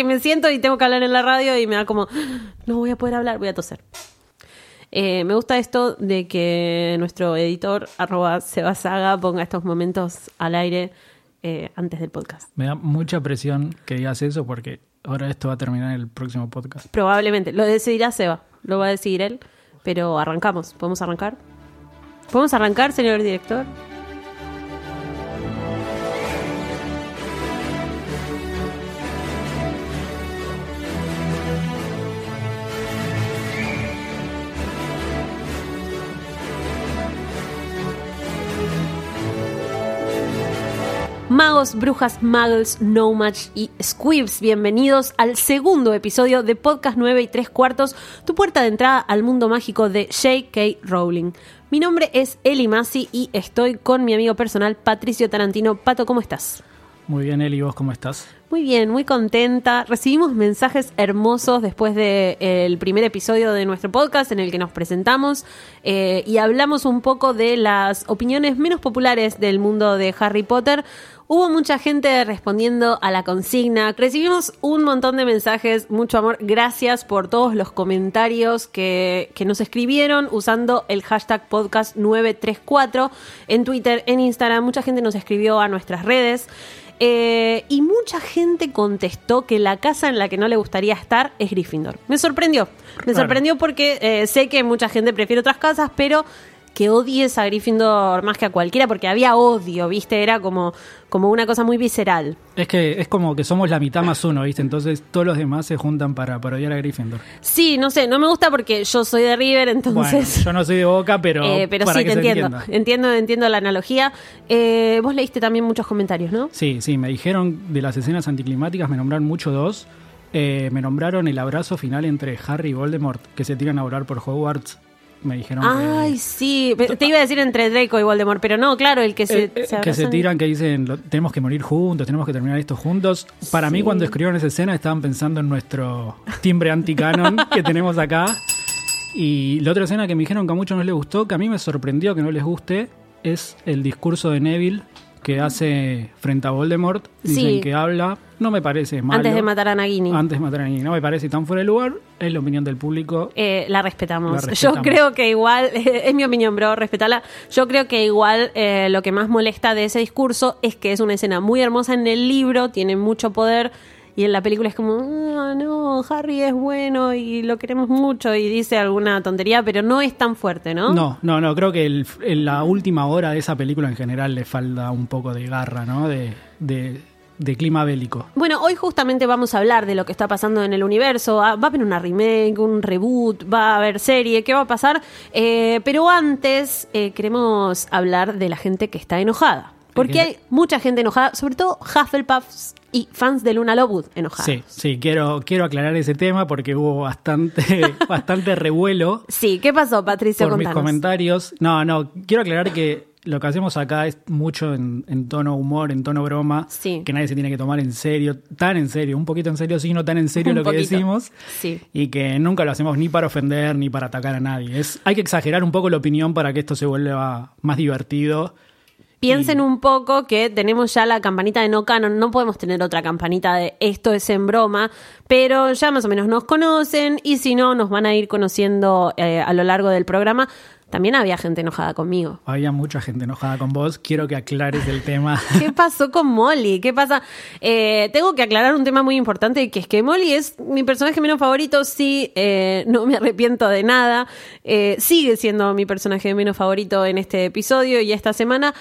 que me siento y tengo que hablar en la radio y me da como, no voy a poder hablar, voy a toser. Eh, me gusta esto de que nuestro editor, arroba Sebasaga, ponga estos momentos al aire eh, antes del podcast. Me da mucha presión que digas eso porque ahora esto va a terminar en el próximo podcast. Probablemente. Lo decidirá Seba. Lo va a decidir él. Pero arrancamos. ¿Podemos arrancar? ¿Podemos arrancar, señor director? Brujas, muggles, nomads y squibs, bienvenidos al segundo episodio de Podcast 9 y 3 cuartos, tu puerta de entrada al mundo mágico de J.K. Rowling. Mi nombre es Eli Masi y estoy con mi amigo personal Patricio Tarantino. Pato, ¿cómo estás? Muy bien, Eli, ¿vos cómo estás? Muy bien, muy contenta. Recibimos mensajes hermosos después del primer episodio de nuestro podcast en el que nos presentamos eh, y hablamos un poco de las opiniones menos populares del mundo de Harry Potter. Hubo mucha gente respondiendo a la consigna. Recibimos un montón de mensajes, mucho amor. Gracias por todos los comentarios que, que nos escribieron usando el hashtag podcast934 en Twitter, en Instagram. Mucha gente nos escribió a nuestras redes. Eh, y mucha gente contestó que la casa en la que no le gustaría estar es Gryffindor. Me sorprendió. Me Claro. sorprendió porque eh, sé que mucha gente prefiere otras casas, pero que odies a Gryffindor más que a cualquiera, porque había odio, ¿viste? Era como, como una cosa muy visceral. Es que es como que somos la mitad más uno, ¿viste? Entonces todos los demás se juntan para parodiar a Gryffindor. Sí, no sé, no me gusta porque yo soy de River, entonces... Bueno, yo no soy de Boca, pero, eh, pero para sí, que te se entiendo. Entiendo, entiendo la analogía. Eh, vos leíste también muchos comentarios, ¿no? Sí, sí, me dijeron de las escenas anticlimáticas, me nombraron mucho dos. Eh, me nombraron el abrazo final entre Harry y Voldemort, que se tiran a orar por Hogwarts. Me dijeron Ay, que... sí. Te iba a decir entre Draco y Voldemort, pero no, claro, el que se, Eh, eh, se que se tiran, que dicen "Lo- tenemos que morir juntos, tenemos que terminar esto juntos. Para mí, cuando escribieron esa escena, estaban pensando en nuestro timbre anti-canon que tenemos acá. Y la otra escena que me dijeron que a muchos no les gustó, que a mí me sorprendió que no les guste, es el discurso de Neville que hace frente a Voldemort. Dicen Sí. que habla, no me parece malo. Antes de matar a Nagini. Antes de matar a Nagini. No me parece tan fuera de lugar, es la opinión del público. Eh, la, respetamos. La respetamos. Yo creo que igual, es mi opinión, bro, respetala. Yo creo que igual eh, lo que más molesta de ese discurso es que es una escena muy hermosa en el libro, tiene mucho poder. Y en la película es como, "Ah, no, Harry es bueno y lo queremos mucho y dice alguna tontería, pero no es tan fuerte, ¿no? No, no, no, creo que el- en la última hora de esa película en general le falta un poco de garra, ¿no? De, de, de clima bélico. Bueno, hoy justamente vamos a hablar de lo que está pasando en el universo. Ah, Va a haber una remake, un reboot, va a haber serie, ¿qué va a pasar? Eh, pero antes eh, queremos hablar de la gente que está enojada. Porque hay mucha gente enojada, sobre todo Hufflepuffs y fans de Luna Lovegood enojados. Sí, sí, quiero, quiero aclarar ese tema porque hubo bastante, bastante revuelo Sí, ¿qué pasó, Patricio? por mis Contanos. comentarios. No, no, quiero aclarar que lo que hacemos acá es mucho en, en tono humor, en tono broma, Sí. que nadie se tiene que tomar en serio, tan en serio, un poquito en serio, sí, no tan en serio Un lo que decimos. Sí. Y que nunca lo hacemos ni para ofender ni para atacar a nadie. Es, hay que exagerar un poco la opinión para que esto se vuelva más divertido. Piensen un poco que tenemos ya la campanita de no canon, no podemos tener otra campanita de esto es en broma, pero ya más o menos nos conocen y si no, nos van a ir conociendo eh, a lo largo del programa. También había gente enojada conmigo. Había mucha gente enojada con vos. Quiero que aclares el tema. ¿Qué pasó con Molly? ¿Qué pasa? Eh, tengo que aclarar un tema muy importante, que es que Molly es mi personaje menos favorito, sí, eh, no me arrepiento de nada, eh, sigue siendo mi personaje menos favorito en este episodio y esta semana,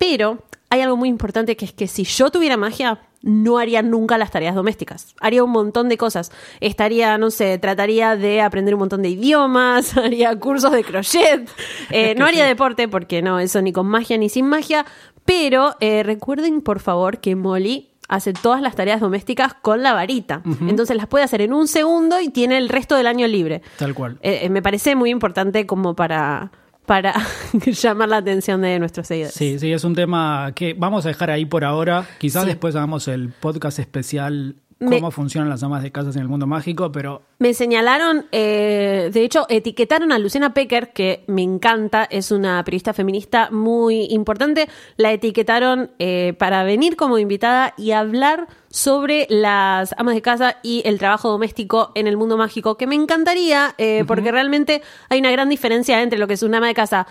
pero hay algo muy importante que es que si yo tuviera magia, no haría nunca las tareas domésticas. Haría un montón de cosas. Estaría, no sé, trataría de aprender un montón de idiomas, haría cursos de crochet, eh, no haría deporte porque no, eso ni con magia ni sin magia, pero eh, recuerden por favor que Molly hace todas las tareas domésticas con la varita. Entonces las puede hacer en un segundo y tiene el resto del año libre. Tal cual. Eh, eh, me parece muy importante como para, para llamar la atención de nuestros seguidores. Sí, sí, es un tema que vamos a dejar ahí por ahora. Quizás Sí. después hagamos el podcast especial Me- cómo funcionan las amas de casas en el mundo mágico, pero Me señalaron, eh, de hecho, etiquetaron a Luciana Pecker, que me encanta, es una periodista feminista muy importante. La etiquetaron eh, para venir como invitada y hablar sobre las amas de casa y el trabajo doméstico en el mundo mágico, que me encantaría, eh, porque realmente hay una gran diferencia entre lo que es una ama de casa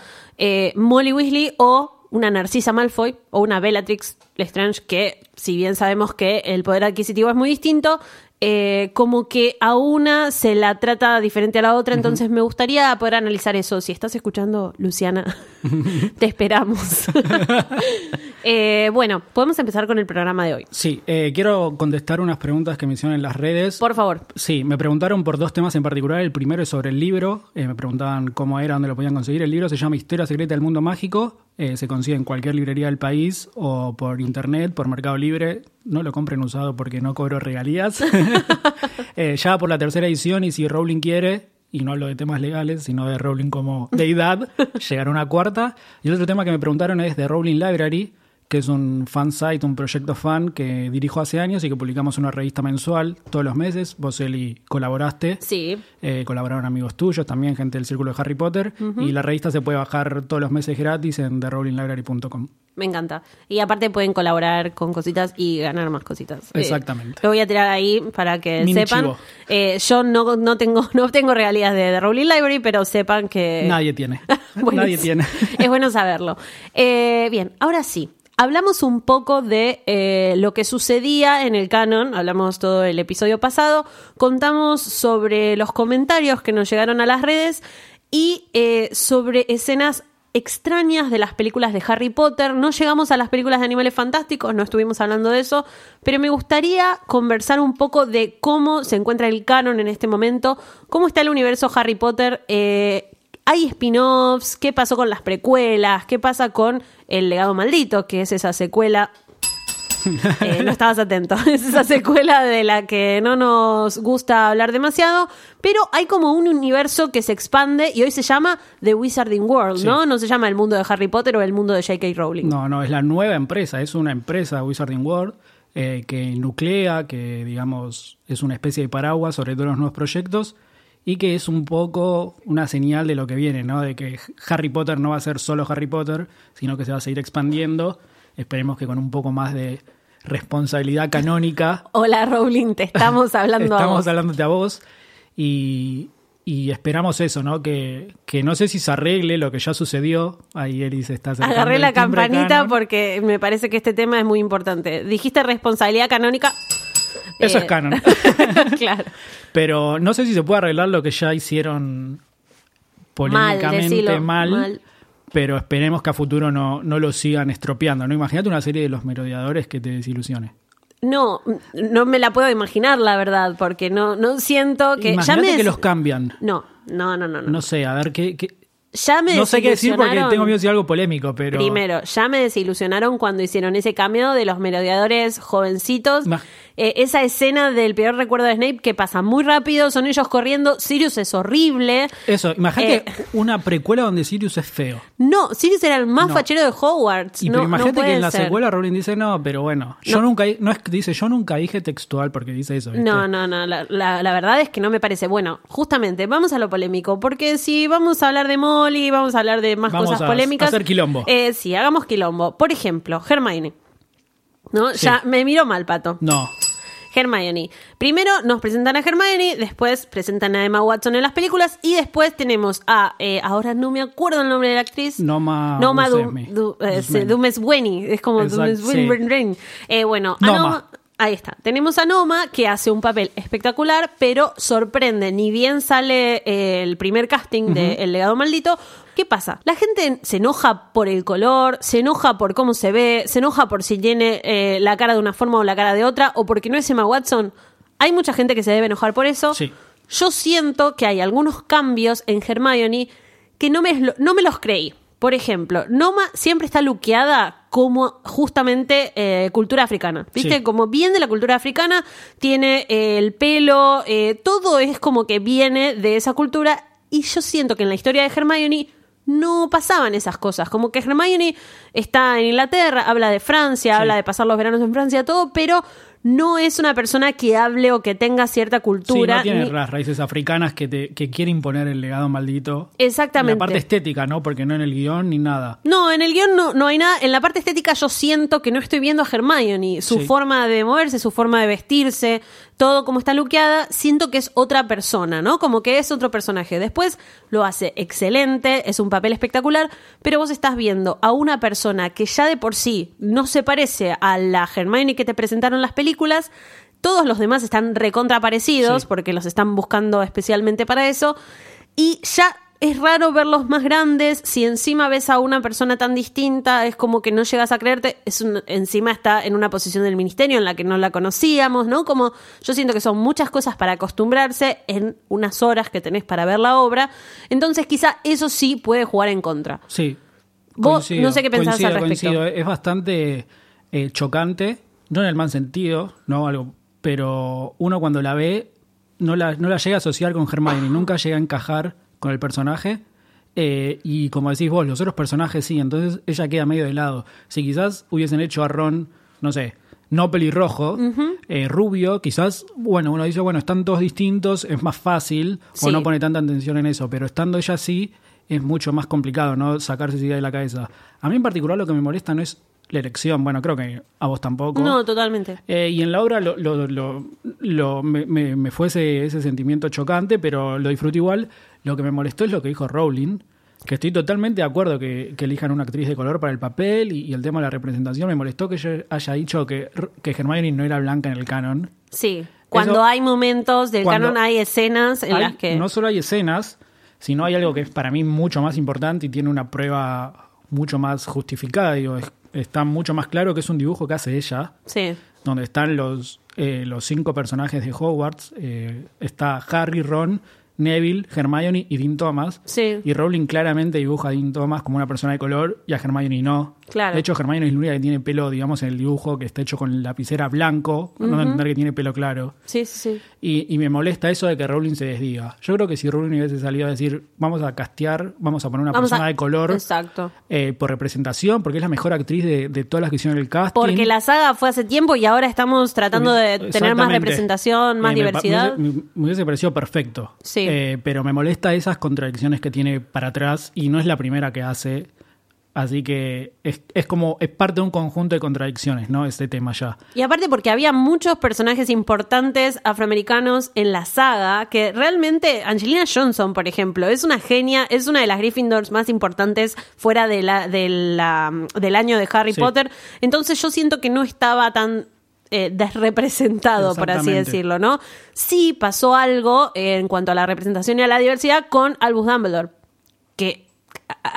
Molly Weasley o una Narcisa Malfoy o una Bellatrix Lestrange, que si bien sabemos que el poder adquisitivo es muy distinto, eh, como que a una se la trata diferente a la otra, entonces me gustaría poder analizar eso. Si estás escuchando, Luciana, te esperamos. Eh, bueno, podemos empezar con el programa de hoy. sí, eh, quiero contestar unas preguntas que me hicieron en las redes. Por favor. Sí, me preguntaron por dos temas en particular. El primero es sobre el libro. Eh, me preguntaban cómo era, dónde lo podían conseguir. El libro se llama Historia Secreta del Mundo Mágico. Se consigue en cualquier librería del país o por internet, por Mercado Libre. No lo compren usado porque no cobro regalías. Ya por la tercera edición y si Rowling quiere, y no hablo de temas legales, sino de Rowling como deidad, llegará una cuarta. Y el otro tema que me preguntaron es de Rowling Library, que es un fan site, un proyecto fan que dirijo hace años y que publicamos una revista mensual todos los meses. Vos, Eli, colaboraste. Sí. Eh, colaboraron amigos tuyos, también gente del círculo de Harry Potter. Y la revista se puede bajar todos los meses gratis en therowlinglibrary.com. Me encanta. Y aparte pueden colaborar con cositas y ganar más cositas. Eh, Exactamente. lo voy a tirar ahí para que Mini sepan. Eh, yo no, no tengo no tengo regalías de The Rowling Library, pero sepan que... Nadie tiene. Nadie tiene. Es bueno saberlo. Eh, bien, ahora sí. Hablamos un poco de eh, lo que sucedía en el canon, hablamos todo el episodio pasado, contamos sobre los comentarios que nos llegaron a las redes y eh, sobre escenas extrañas de las películas de Harry Potter. No llegamos a las películas de Animales Fantásticos, no estuvimos hablando de eso, pero me gustaría conversar un poco de cómo se encuentra el canon en este momento, cómo está el universo Harry Potter. eh, hay spin-offs, qué pasó con las precuelas, qué pasa con El legado maldito, que es esa secuela eh, no estabas atento. Es esa secuela de la que no nos gusta hablar demasiado, pero hay como un universo que se expande y hoy se llama The Wizarding World, Sí. ¿no? No se llama el mundo de Harry Potter o el mundo de J.K. Rowling. No, no, es la nueva empresa, es una empresa Wizarding World eh, que nuclea, que digamos es una especie de paraguas sobre todos los nuevos proyectos y que es un poco una señal de lo que viene, ¿no? De que Harry Potter no va a ser solo Harry Potter, sino que se va a seguir expandiendo. Esperemos que con un poco más de responsabilidad canónica. Hola Rowling, te estamos hablando a Estamos vos. hablándote a vos y, y esperamos eso, ¿no? Que, que no sé si se arregle lo que ya sucedió. Ahí Eris está acercando Agarré la campanita canon. porque me parece que este tema es muy importante. Dijiste responsabilidad canónica. Eso Eh, es canon. claro. Pero no sé si se puede arreglar lo que ya hicieron polémicamente mal, mal. pero esperemos que a futuro no, no lo sigan estropeando. ¿no? Imagínate una serie de los merodeadores que te desilusione. No, no me la puedo imaginar, la verdad, porque no, no siento que. Ya me que los cambian. No, no, no, no. no. No sé, a ver qué. qué- Ya me No sé qué decir porque tengo miedo de decir algo polémico, pero. Primero, ya me desilusionaron cuando hicieron ese cambio de los merodeadores jovencitos. Ma- Eh, esa escena del peor recuerdo de Snape que pasa muy rápido, son ellos corriendo. Sirius es horrible. Eso, imagínate Eh. una precuela donde Sirius es feo. No, Sirius era el más No. fachero de Hogwarts. Y no, pero no imagínate que en la ser. secuela Rowling dice, no, pero bueno, yo nunca, no es dice, yo nunca dije textual porque dice eso. ¿viste? No, no, no. La, la- la verdad es que no me parece. Bueno, justamente, vamos a lo polémico. Porque si vamos a hablar de Molly, vamos a hablar de más Vamos cosas a polémicas. hacer quilombo. Eh, sí, hagamos quilombo. Por ejemplo, Hermione. ¿No? Sí. Ya me miró mal, pato. No. Hermione. Primero nos presentan a Hermione, después presentan a Emma Watson en las películas y después tenemos a, eh, ahora no me acuerdo el nombre de la actriz. Noma Noma eh, Busmeni. Dumesweni, es como Dumesweni. sí. Eh, bueno, a Noma. Noma- Ahí está. Tenemos a Noma que hace un papel espectacular, pero sorprende. Ni bien sale eh, el primer casting de El legado maldito. ¿Qué pasa? La gente se enoja por el color, se enoja por cómo se ve, se enoja por si tiene eh, la cara de una forma o la cara de otra, o porque no es Emma Watson. Hay mucha gente que se debe enojar por eso. Sí. Yo siento que hay algunos cambios en Hermione que no me, no me los creí. Por ejemplo, Noma siempre está luqueada como justamente eh, cultura africana. ¿Viste? Sí. Como bien de la cultura africana, tiene eh, el pelo, eh, todo es como que viene de esa cultura. Y yo siento que en la historia de Hermione no pasaban esas cosas. Como que Hermione está en Inglaterra, habla de Francia, Sí. habla de pasar los veranos en Francia, todo, pero no es una persona que hable o que tenga cierta Sí, cultura. no tiene ni- las raíces africanas que, te, que quiere imponer el legado maldito. Exactamente. La parte estética, ¿no? Porque no en el guion ni nada. No, en el guion no, no hay nada. En la parte estética yo siento que no estoy viendo a Hermione. Su Sí. forma de moverse, su forma de vestirse, todo como está luqueada, siento que es otra persona, ¿no? Como que es otro personaje. Después lo hace excelente, es un papel espectacular, pero vos estás viendo a una persona que ya de por sí no se parece a la Hermione que te presentaron las películas. Todos los demás están recontra parecidos Sí. porque los están buscando especialmente para eso. Y ya es raro verlos más grandes. Si encima ves a una persona tan distinta, es como que no llegas a creerte. Es un- encima está en una posición del ministerio en la que no la conocíamos, ¿no? Como yo siento que son muchas cosas para acostumbrarse en unas horas que tenés para ver la obra. Entonces, quizá eso sí puede jugar en contra. Sí. Vos, no sé qué pensás coincido, al respecto. coincido. Es bastante eh, chocante, no en el mal sentido, no algo, pero uno cuando la ve no la, no la llega a asociar con Hermione, nunca llega a encajar con el personaje. eh, y como decís vos, los otros personajes sí, entonces ella queda medio de lado. Si quizás hubiesen hecho a Ron, no sé, no pelirrojo, eh, rubio, quizás, bueno, uno dice, bueno, están todos distintos, es más fácil, Sí. o no pone tanta atención en eso, pero estando ella así, es mucho más complicado, ¿no? Sacarse esa idea de la cabeza. A mí en particular lo que me molesta no es la elección, bueno, creo que a vos tampoco. No, totalmente. Eh, y en la obra lo, lo- lo- lo- me, me, me fue ese, ese sentimiento chocante, pero lo disfruto igual. Lo que me molestó es lo que dijo Rowling, que estoy totalmente de acuerdo que, que elijan una actriz de color para el papel y, y el tema de la representación. Me molestó que ella haya dicho que, que Hermione no era blanca en el canon. Sí. Cuando Eso- hay momentos del canon, hay escenas en Hay- las que. No solo hay escenas, sino hay algo que es para mí mucho más importante y tiene una prueba mucho más justificada. Digo, es- está mucho más claro que es un dibujo que hace ella, Sí. donde están los, eh, los cinco personajes de Hogwarts. eh, está Harry, Ron, Neville, Hermione y Dean Thomas. Sí. Y Rowling claramente dibuja a Dean Thomas como una persona de color y a Hermione no. Claro. De hecho, Hermione es la única que tiene pelo, digamos, en el dibujo que está hecho con lapicera blanco, no entender que tiene pelo claro. Sí, sí, sí. Y, y me molesta eso de que Rowling se desdiga. Yo creo que si Rowling hubiese salido a decir, vamos a castear, vamos a poner una Vamos persona a- de color Exacto. eh, por representación, porque es la mejor actriz de, de todas las que hicieron el casting. Porque la saga fue hace tiempo y ahora estamos tratando de tener más representación, más Eh, me diversidad. Me, hubiese- me hubiese parecido perfecto. Sí. Eh, pero me molesta esas contradicciones que tiene para atrás y no es la primera que hace. Así que es, es como, es parte de un conjunto de contradicciones, ¿no? Este tema ya. Y aparte porque había muchos personajes importantes afroamericanos en la saga, que realmente Angelina Johnson, por ejemplo, es una genia, es una de las Gryffindors más importantes fuera de la, de la- del año de Harry Sí. Potter. Entonces yo siento que no estaba tan eh, desrepresentado, por así decirlo, ¿no? Sí pasó algo en cuanto a la representación y a la diversidad con Albus Dumbledore, que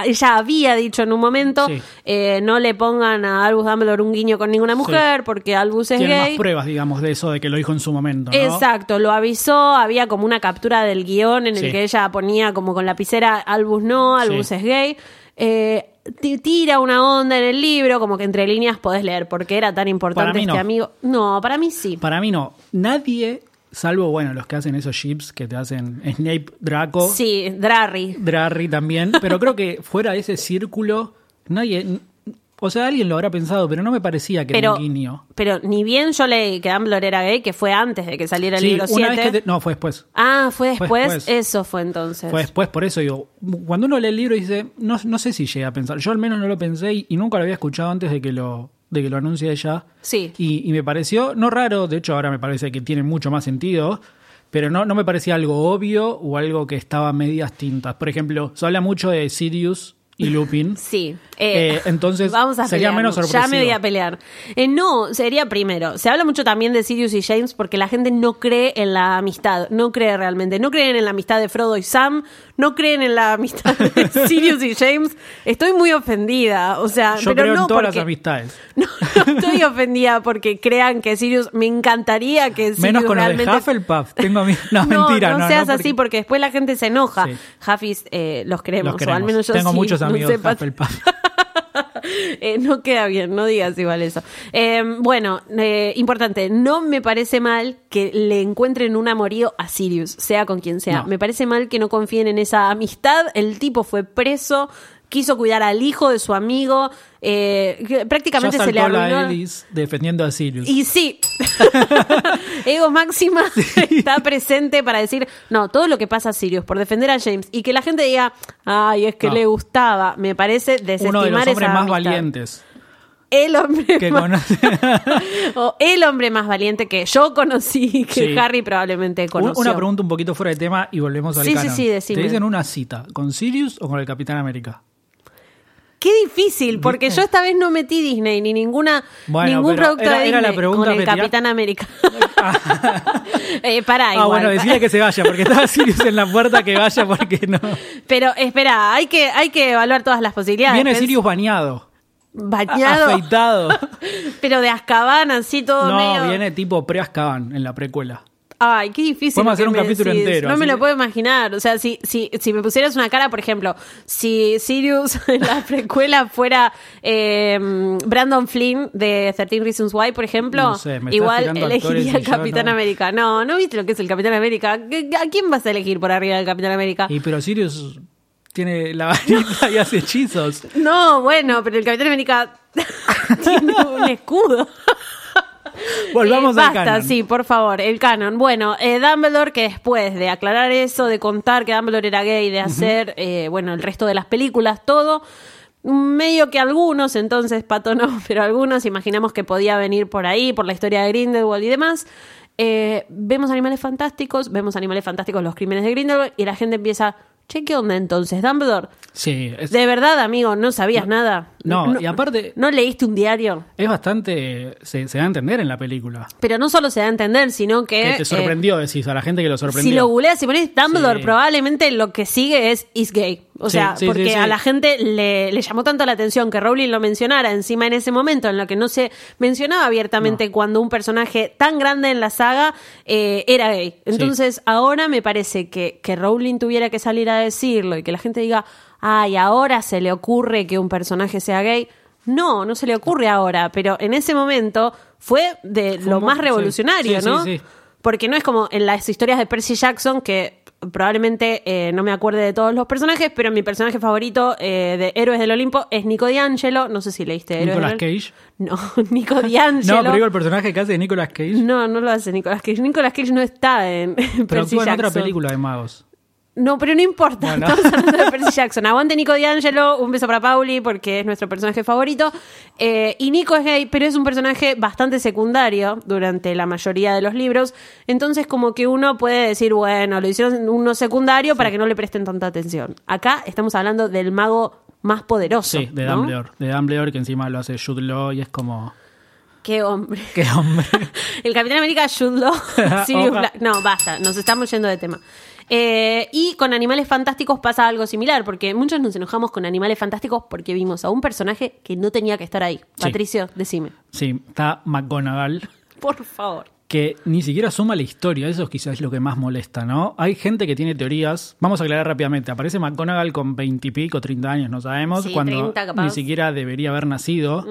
ella había dicho en un momento, Sí. eh, no le pongan a Albus Dumbledore un guiño con ninguna mujer porque Albus es Tiene gay. más pruebas, digamos, de eso, de que lo dijo en su momento, ¿no? Exacto, lo avisó, había como una captura del guion en el que ella ponía como con lapicera Albus no, Albus es gay. Eh, ti- tira una onda en el libro, como que entre líneas podés leer por qué era tan importante Para mí este no. amigo. No, para mí sí. Para mí no. Nadie, salvo, bueno, los que hacen esos chips que te hacen Snape, Draco, Sí, Drarry. Drarry también, pero creo que fuera de ese círculo, nadie... O sea, alguien lo habrá pensado, pero no me parecía que Pero, era un guiño. pero ni bien yo leí que Dumbledore era gay, que fue antes de que saliera el Sí, libro una 7. vez que te- No, fue después. Ah, fue después. Eso fue entonces. Fue después, por eso digo, cuando uno lee el libro dice, no, no sé si llega a pensar, yo al menos no lo pensé y, y nunca lo había escuchado antes de que lo, de que lo anuncie ella. Sí. Y, y me pareció, no raro, de hecho ahora me parece que tiene mucho más sentido, pero no, no me parecía algo obvio o algo que estaba a medias tintas. Por ejemplo, se habla mucho de Sirius y Lupin. Sí. Eh, Eh, entonces, vamos a sería pelear. menos Ya me sorpresivo. voy a pelear. Eh, no, sería primero. Se habla mucho también de Sirius y James porque la gente no cree en la amistad. No cree realmente. No creen en la amistad de Frodo y Sam. No creen en la amistad de Sirius y James. Estoy muy ofendida. O sea, Yo pero creo no en todas porque- las amistades. No, no estoy ofendida porque crean que Sirius. Me encantaría que Sirius Menos con realmente. los de Hufflepuff. Tengo mi- no, No, mentira. no, No, seas porque- así porque después la gente se enoja. Sí. Huffis los queremos, Los o al menos yo Tengo sí, muchos no sepas-. Eh, no queda bien, no digas igual eso. Eh, bueno, eh, importante, no me parece mal que le encuentren un amorío a Sirius, sea con quien sea. No. Me parece mal que no confíen en esa amistad. El tipo fue preso. Quiso cuidar al hijo de su amigo, eh, que Ya prácticamente se le la arruinó. Ellis defendiendo a Sirius. Y sí, Ego Máxima está presente para decir, no, todo lo que pasa a Sirius por defender a James y que la gente diga, ay, es que No. le gustaba, me parece desestimar Uno de los esa hombres más amistad. valientes El hombre que más, o el hombre más valiente que yo conocí, que Sí. Harry probablemente conoció. Una pregunta un poquito fuera de tema y volvemos al Sí, sí, canon. sí, decime. ¿Te dicen una cita con Sirius o con el Capitán América? Qué difícil, porque yo esta vez no metí Disney ni ninguna Bueno, ningún producto era- de era la Disney pregunta con el Capitán América. eh, pará, Ah, igual. bueno, decirle que se vaya, porque estaba Sirius en la puerta que vaya porque no. Pero espera, hay que, hay que evaluar todas las posibilidades. Viene Sirius bañado, bañado, afeitado. pero de Azkaban, así todo No, medio. viene tipo pre-Azkaban en la precuela. Ay, qué difícil. Podemos hacer un capítulo decís. entero, No me lo puedo imaginar. O sea, si, si, si me pusieras una cara, por ejemplo, si Sirius en la precuela fuera eh, Brandon Flynn de 13 Reasons Why, por ejemplo, No sé, igual elegiría Capitán no. América. No, ¿no viste lo que es el Capitán América? ¿Qué- ¿A quién vas a elegir por arriba del Capitán América? Y pero Sirius tiene la varita y hace hechizos. No, bueno, pero el Capitán América tiene un escudo. Volvamos Eh, al basta, canon. sí, por favor, el canon. Bueno, eh, Dumbledore, que después de aclarar eso, de contar que Dumbledore era gay, de hacer, eh, bueno, el resto de las películas, todo, medio que algunos, entonces Pato no, pero algunos imaginamos que podía venir por ahí, por la historia de Grindelwald y demás. Eh, vemos animales fantásticos, vemos animales fantásticos, los crímenes de Grindelwald, y la gente empieza, che, ¿qué onda entonces, Dumbledore? Sí, es, De verdad, amigo, no sabías nada. No, y aparte- ¿No leíste un diario? es bastante. Se, se da a entender en la película. Pero no solo se da a entender, sino que... Que te eh, sorprendió, decís, a la gente que lo sorprendió. si lo googleas y pones Dumbledore, Sí. probablemente lo que sigue es is gay. O Sí, sea, sí, porque a la gente le, le llamó tanto la atención que Rowling lo mencionara encima en ese momento en lo que no se mencionaba abiertamente cuando un personaje tan grande en la saga eh, era gay. Entonces, ahora me parece que, que Rowling tuviera que salir a decirlo y que la gente diga, ay, ahora se le ocurre que un personaje sea gay. No, no se le ocurre ahora, pero en ese momento fue de lo más revolucionario, Sí, sí, ¿no? sí. Porque no es como en las historias de Percy Jackson, que probablemente eh, no me acuerde de todos los personajes, pero mi personaje favorito eh, de Héroes del Olimpo es Nico D'Angelo. No sé si leíste Héroes Nicolas del Cage. No, Nico D'Angelo. No, pero digo el personaje que hace de Nicolas Cage. No, no lo hace Nicolas Cage. Nicolas Cage no está en pero Percy actúa en Jackson. otra película de magos. No, pero no importa. Bueno. Estamos hablando de Percy Jackson. Aguante Nico D'Angelo. Un beso para Pauli porque es nuestro personaje favorito. Eh, y Nico es gay, pero es un personaje bastante secundario durante la mayoría de los libros. Entonces, como que uno puede decir, bueno, lo hicieron uno secundario para que no le presten tanta atención. Acá estamos hablando del mago más poderoso. Sí, de ¿no? Dumbledore. De Dumbledore, que encima lo hace Jude Law y es como. Qué hombre. ¡Qué hombre! El Capitán América Sirius. Black. No, basta, nos estamos yendo de tema. Eh, y con Animales Fantásticos pasa algo similar, porque muchos nos enojamos con Animales Fantásticos porque vimos a un personaje que no tenía que estar ahí. Sí. Patricio, decime. Sí, está McGonagall. Por favor. Que ni siquiera suma la historia, eso es quizás lo que más molesta, ¿no? Hay gente que tiene teorías, vamos a aclarar rápidamente, aparece McGonagall con 20 y pico, 30 años, no sabemos, Sí, cuando 30 capaz. ni siquiera debería haber nacido,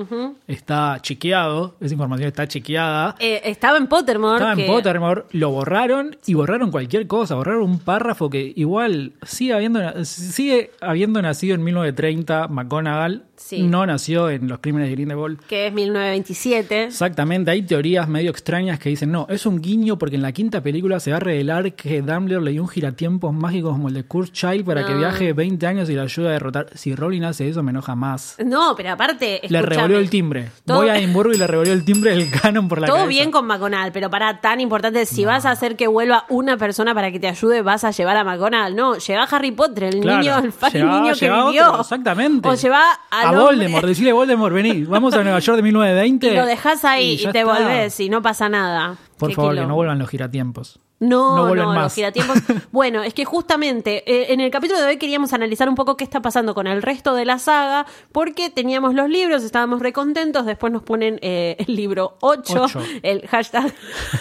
está chequeado, esa información está chequeada. Eh, estaba en Pottermore. Estaba en Pottermore, lo borraron y borraron cualquier cosa, borraron un párrafo que igual sigue habiendo, sigue habiendo nacido en 1930, McGonagall Sí. no nació en los crímenes de Grindelwald. Que es 1927. Exactamente, hay teorías medio extrañas que dicen, no, es un guiño porque en la quinta película se va a revelar que Dumbledore le dio un giratiempos mágico como el de Kurt Child para que viaje 20 años y le ayude a derrotar. Si Rowling hace eso, me enoja más. No, pero aparte. Le revolvió el timbre. Todo- Voy a Edimburgo y le revolvió el timbre del canon por la Todo cabeza. bien con McGonagall, pero para tan importante, si vas a hacer que vuelva una persona para que te ayude, vas a llevar a McGonagall. No, lleva a Harry Potter, el Claro, niño, el, lleva- niño que vivió. otro, exactamente. O lleva a hombre- Voldemort, decirle Voldemort, vení, vamos a Nueva York de 1920. Y lo dejas ahí y, ya te está. volvés y no pasa nada. Por favor, que no vuelvan los giratiempos. No, No no, vuelven los giratiempos. bueno, es que justamente eh, en el capítulo de hoy queríamos analizar un poco qué está pasando con el resto de la saga, porque teníamos los libros, estábamos recontentos, después nos ponen eh, el libro 8, Ocho. el hashtag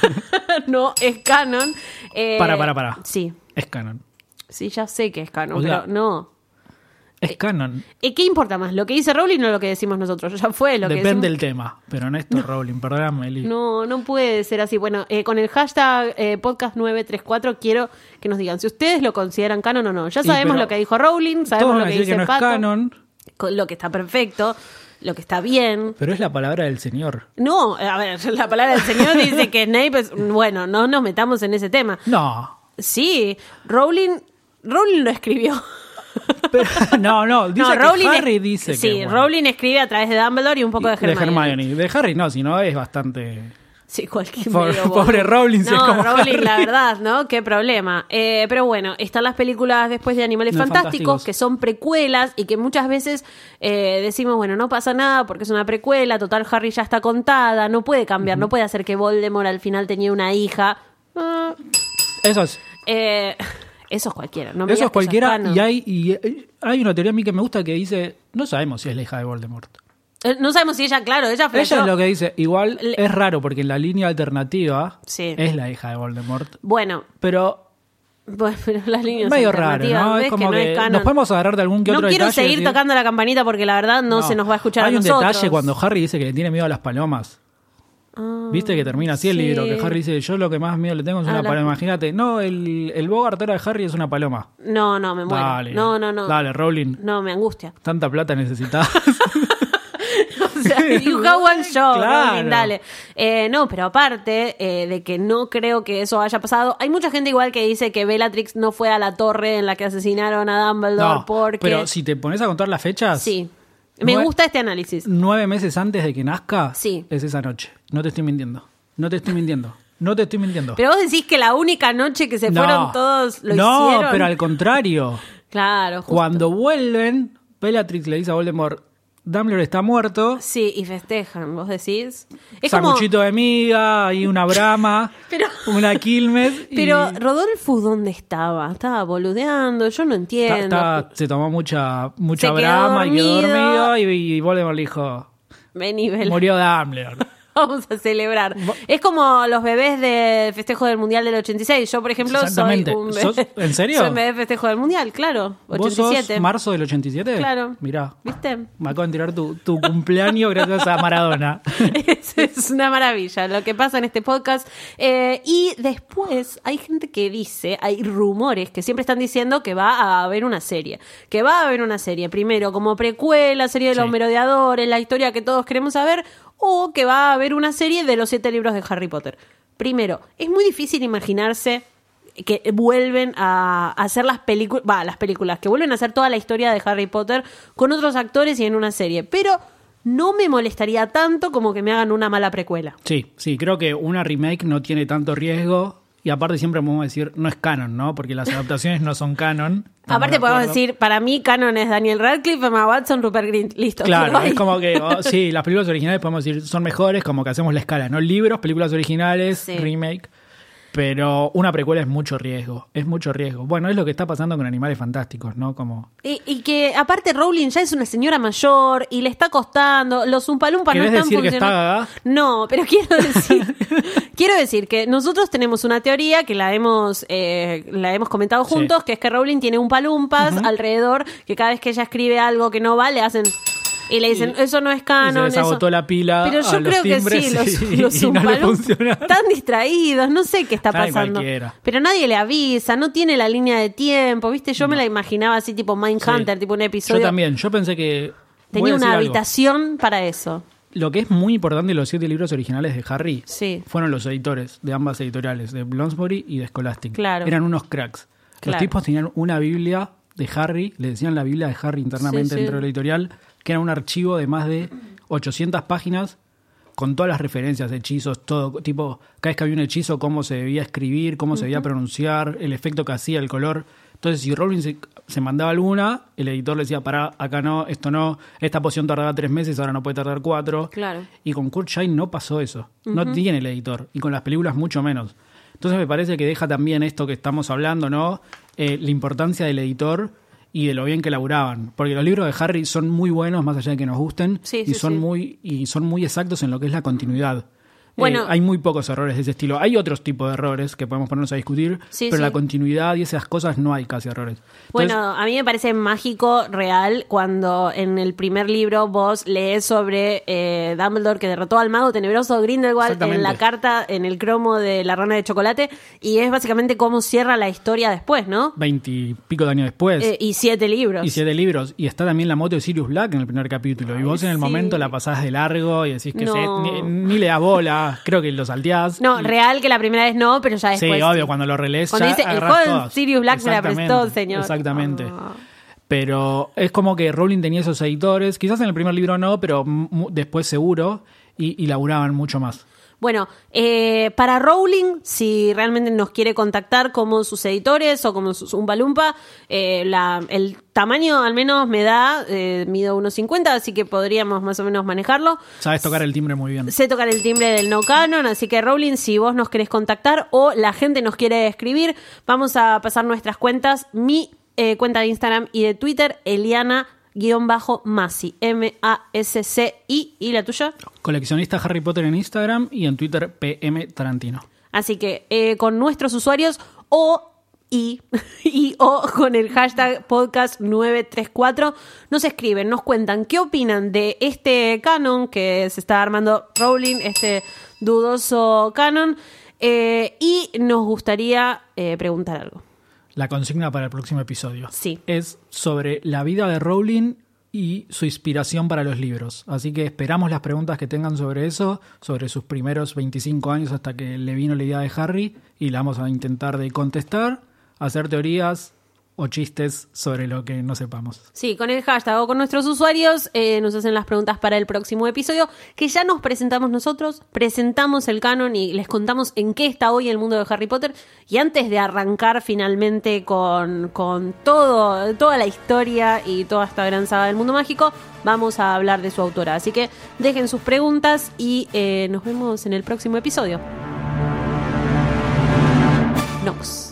no es canon. Eh, Para, para, para. Sí, Es canon. sí, ya sé que es canon, O sea, pero no. Es canon. Eh, ¿Qué importa más? ¿Lo que dice Rowling o lo que decimos nosotros? Ya fue lo que Depende del tema. Pero Néstor Rowling, perdóname, Eli. No, no puede ser así. Bueno, eh, con el hashtag eh, podcast934 quiero que nos digan si ustedes lo consideran canon o no. Ya Y sabemos lo que dijo Rowling, sabemos lo que dice que no es Pato. canon. con lo que está perfecto, lo que está bien. Pero es la palabra del Señor. No, a ver, la palabra del Señor dice que Snape es, bueno, no nos metamos en ese tema. No. Sí, Rowling, Rowling lo escribió. Pero- no, no, dice no, que Rowling Harry es- dice sí, que. bueno, Rowling escribe a través de Dumbledore y un poco de de Hermione. Hermione. De Harry no, sino es bastante. Sí, cualquier Pobre- medio pobre Rowling, No, como Rowling, Harry. la verdad, ¿no? Qué problema. Eh, pero bueno, están las películas después de Animales No, Fantásticos, Fantásticos. que son precuelas y que muchas veces eh, decimos, bueno, no pasa nada porque es una precuela, total Harry ya está contada, no puede cambiar, no puede hacer que Voldemort al final tenía una hija. Ah, Eso es. eh, eso es cualquiera. No me Eso es cualquiera. está, no. Y hay, y hay una teoría a mí que me gusta que dice: No sabemos si es la hija de Voldemort. Eh, No sabemos si ella, claro, ella Ella flashó. es lo que dice. Igual Le- es raro porque en la línea alternativa Sí. es la hija de Voldemort. Bueno, Pero bueno, pero las líneas medio raro, ¿no? ¿ves Es como no que, es canon? nos podemos agarrar de algún que no otro quiero detalle y seguir decir- tocando la campanita porque la verdad no, se nos va a escuchar Hay a un nosotros. detalle cuando Harry dice que le tiene miedo a las palomas. Ah, Viste que termina así el sí. libro, que Harry dice, yo lo que más miedo le tengo es A una la- paloma. Imagínate, no, el, el Bogart era de Harry es una paloma. No, no, me muero. Dale. No, no, no. Dale, Rowling. No, me angustia. Tanta plata necesitas. O sea, you have one show, Claro. Rowling, dale. Eh, no, pero aparte eh, de que no creo que eso haya pasado, hay mucha gente igual que dice que Bellatrix no fue a la torre en la que asesinaron a Dumbledore no, porque... pero si te pones a contar las fechas, Sí. Me Nue- gusta este análisis. nueve meses antes de que nazca, Sí. es esa noche. No te estoy mintiendo. No te estoy mintiendo. No te estoy mintiendo. Pero vos decís que la única noche que se no, fueron todos lo no, hicieron. pero al contrario. Claro, justo. Cuando vuelven, Bellatrix le dice a Voldemort, Dumbledore está muerto, Sí, y festejan, vos decís. Es como... de miga y una brama, Pero- una Quilmes. y Pero Rodolfo, ¿dónde estaba? Estaba boludeando, yo no entiendo. ta- se tomó mucha, mucha Se quedó brama y quedó dormido. y, y Voldemort le dijo, Vení, murió Dumbledore. Vamos a celebrar. Es como los bebés del festejo del Mundial del 86. Yo, por ejemplo, soy un bebé. ¿Sos- en serio? Soy un bebé festejo del Mundial, claro. ¿Vos 87. sos marzo del 87? Claro. Mirá, ¿Viste? me acabo de enterar tu, tu cumpleaños gracias a Maradona. es, es una maravilla lo que pasa en este podcast. Eh, y después hay gente que dice, hay rumores que siempre están diciendo que va a haber una serie. Que va a haber una serie, primero como precuela, serie de los merodeadores, la historia que todos queremos saber, o que va a haber una serie de los siete libros de Harry Potter. Primero, es muy difícil imaginarse que vuelven a hacer las películas, las películas, que vuelven a hacer toda la historia de Harry Potter con otros actores y en una serie. Pero no me molestaría tanto como que me hagan una mala precuela. Sí, sí, creo que una remake no tiene tanto riesgo. Y aparte siempre podemos decir, no es canon, ¿no? Porque las adaptaciones no son canon. Aparte de podemos decir, para mí canon es Daniel Radcliffe, Emma Watson, Rupert Grint, listo. Claro, es como que, oh, sí, las películas originales podemos decir son mejores, como que hacemos la escala, ¿no? Libros, películas originales, Sí. remake. Pero una precuela es mucho riesgo, es mucho riesgo. Bueno, es lo que está pasando con Animales Fantásticos, ¿no? Como... Y, y que aparte Rowling ya es una señora mayor y le está costando, los Umpalumpas no ¿Querés están decir que está funcionando. gaga? No, pero quiero decir, quiero decir que nosotros tenemos una teoría que la hemos, eh, la hemos comentado Sí. juntos, que es que Rowling tiene un palumpas alrededor, que cada vez que ella escribe algo que no va, le hacen y le dicen, eso no es y se canon. les eso-". agotó la pila Pero yo creo que sí, los, y- los no están distraídos, no sé qué está pasando. cualquiera. Pero nadie le avisa, no tiene la línea de tiempo, ¿viste? Yo me la imaginaba así tipo Mindhunter, Sí. tipo un episodio. Yo también, yo pensé que... Tenía una algo. habitación para eso. Lo que es muy importante de los siete libros originales de Harry Sí. fueron los editores de ambas editoriales, de Bloomsbury y de Scholastic. Claro. Eran unos cracks. Claro. Los tipos tenían una Biblia de Harry, le decían la Biblia de Harry internamente Sí, sí. dentro de la editorial, que era un archivo de más de 800 páginas con todas las referencias, hechizos, todo, tipo, cada vez que había un hechizo, cómo se debía escribir, cómo se debía pronunciar, el efecto que hacía, el color. Entonces, si Rowling se, se mandaba alguna, el editor le decía, pará, acá no, esto no, esta poción tardaba tres meses, ahora no puede tardar cuatro. Claro. Y con Kurt Shine no pasó eso. No tiene el editor. Y con las películas mucho menos. Entonces me parece que deja también esto que estamos hablando, ¿no? Eh, la importancia del editor y de lo bien que laburaban. Porque los libros de Harry son muy buenos, más allá de que nos gusten, Sí, y sí, son sí. muy, y son muy exactos en lo que es la continuidad. Bueno. Eh, hay muy pocos errores de ese estilo. Hay otros tipos de errores que podemos ponernos a discutir, Sí, pero sí. la continuidad y esas cosas no hay casi errores. Entonces, Bueno, a mí me parece mágico, real, cuando en el primer libro vos lees sobre eh, Dumbledore que derrotó al mago tenebroso Grindelwald en la carta, en el cromo de la rana de chocolate, y es básicamente cómo cierra la historia después, ¿no? veintipico de años después. Eh, y siete libros. y siete libros. Y está también la moto de Sirius Black en el primer capítulo. Y vos en el sí. momento la pasás de largo y decís que No. se- ni, ni le da bola. Creo que lo salteás. No, Y- real que la primera vez no, pero ya Sí, después. obvio, cuando lo relees Cuando ya dice, el joven todas". Sirius Black me la prestó, Exactamente, señor. Exactamente. Ah. Pero es como que Rowling tenía esos editores, quizás en el primer libro no, pero después seguro, y, y laburaban mucho más. Bueno, eh, para Rowling, si realmente nos quiere contactar como sus editores o como sus Umpa eh, la, el tamaño al menos me da, eh, mido 1,50, así que podríamos más o menos manejarlo. Sabes tocar el timbre muy bien. Sé tocar el timbre del no canon, así que Rowling, si vos nos querés contactar o la gente nos quiere escribir, vamos a pasar nuestras cuentas. Mi eh, cuenta de Instagram y de Twitter, Eliana-Masi, M-A-S-C-I, y la tuya. Coleccionista Harry Potter en Instagram y en Twitter PM Tarantino. Así que eh, con nuestros usuarios o y, y o con el hashtag podcast934 nos escriben, nos cuentan qué opinan de este canon que se está armando Rowling, este dudoso canon, eh, y nos gustaría eh, preguntar algo. La consigna para el próximo episodio Sí. es sobre la vida de Rowling y su inspiración para los libros. Así que esperamos las preguntas que tengan sobre eso, sobre sus primeros 25 años hasta que le vino la idea de Harry y la vamos a intentar de contestar, hacer teorías o chistes sobre lo que no sepamos. Sí, con el hashtag o con nuestros usuarios eh, nos hacen las preguntas para el próximo episodio, que ya nos presentamos nosotros, presentamos el canon y les contamos en qué está hoy el mundo de Harry Potter. Y antes de arrancar finalmente con, con todo, toda la historia y toda esta gran saga del mundo mágico, vamos a hablar de su autora. Así que dejen sus preguntas y eh, nos vemos en el próximo episodio. Nox.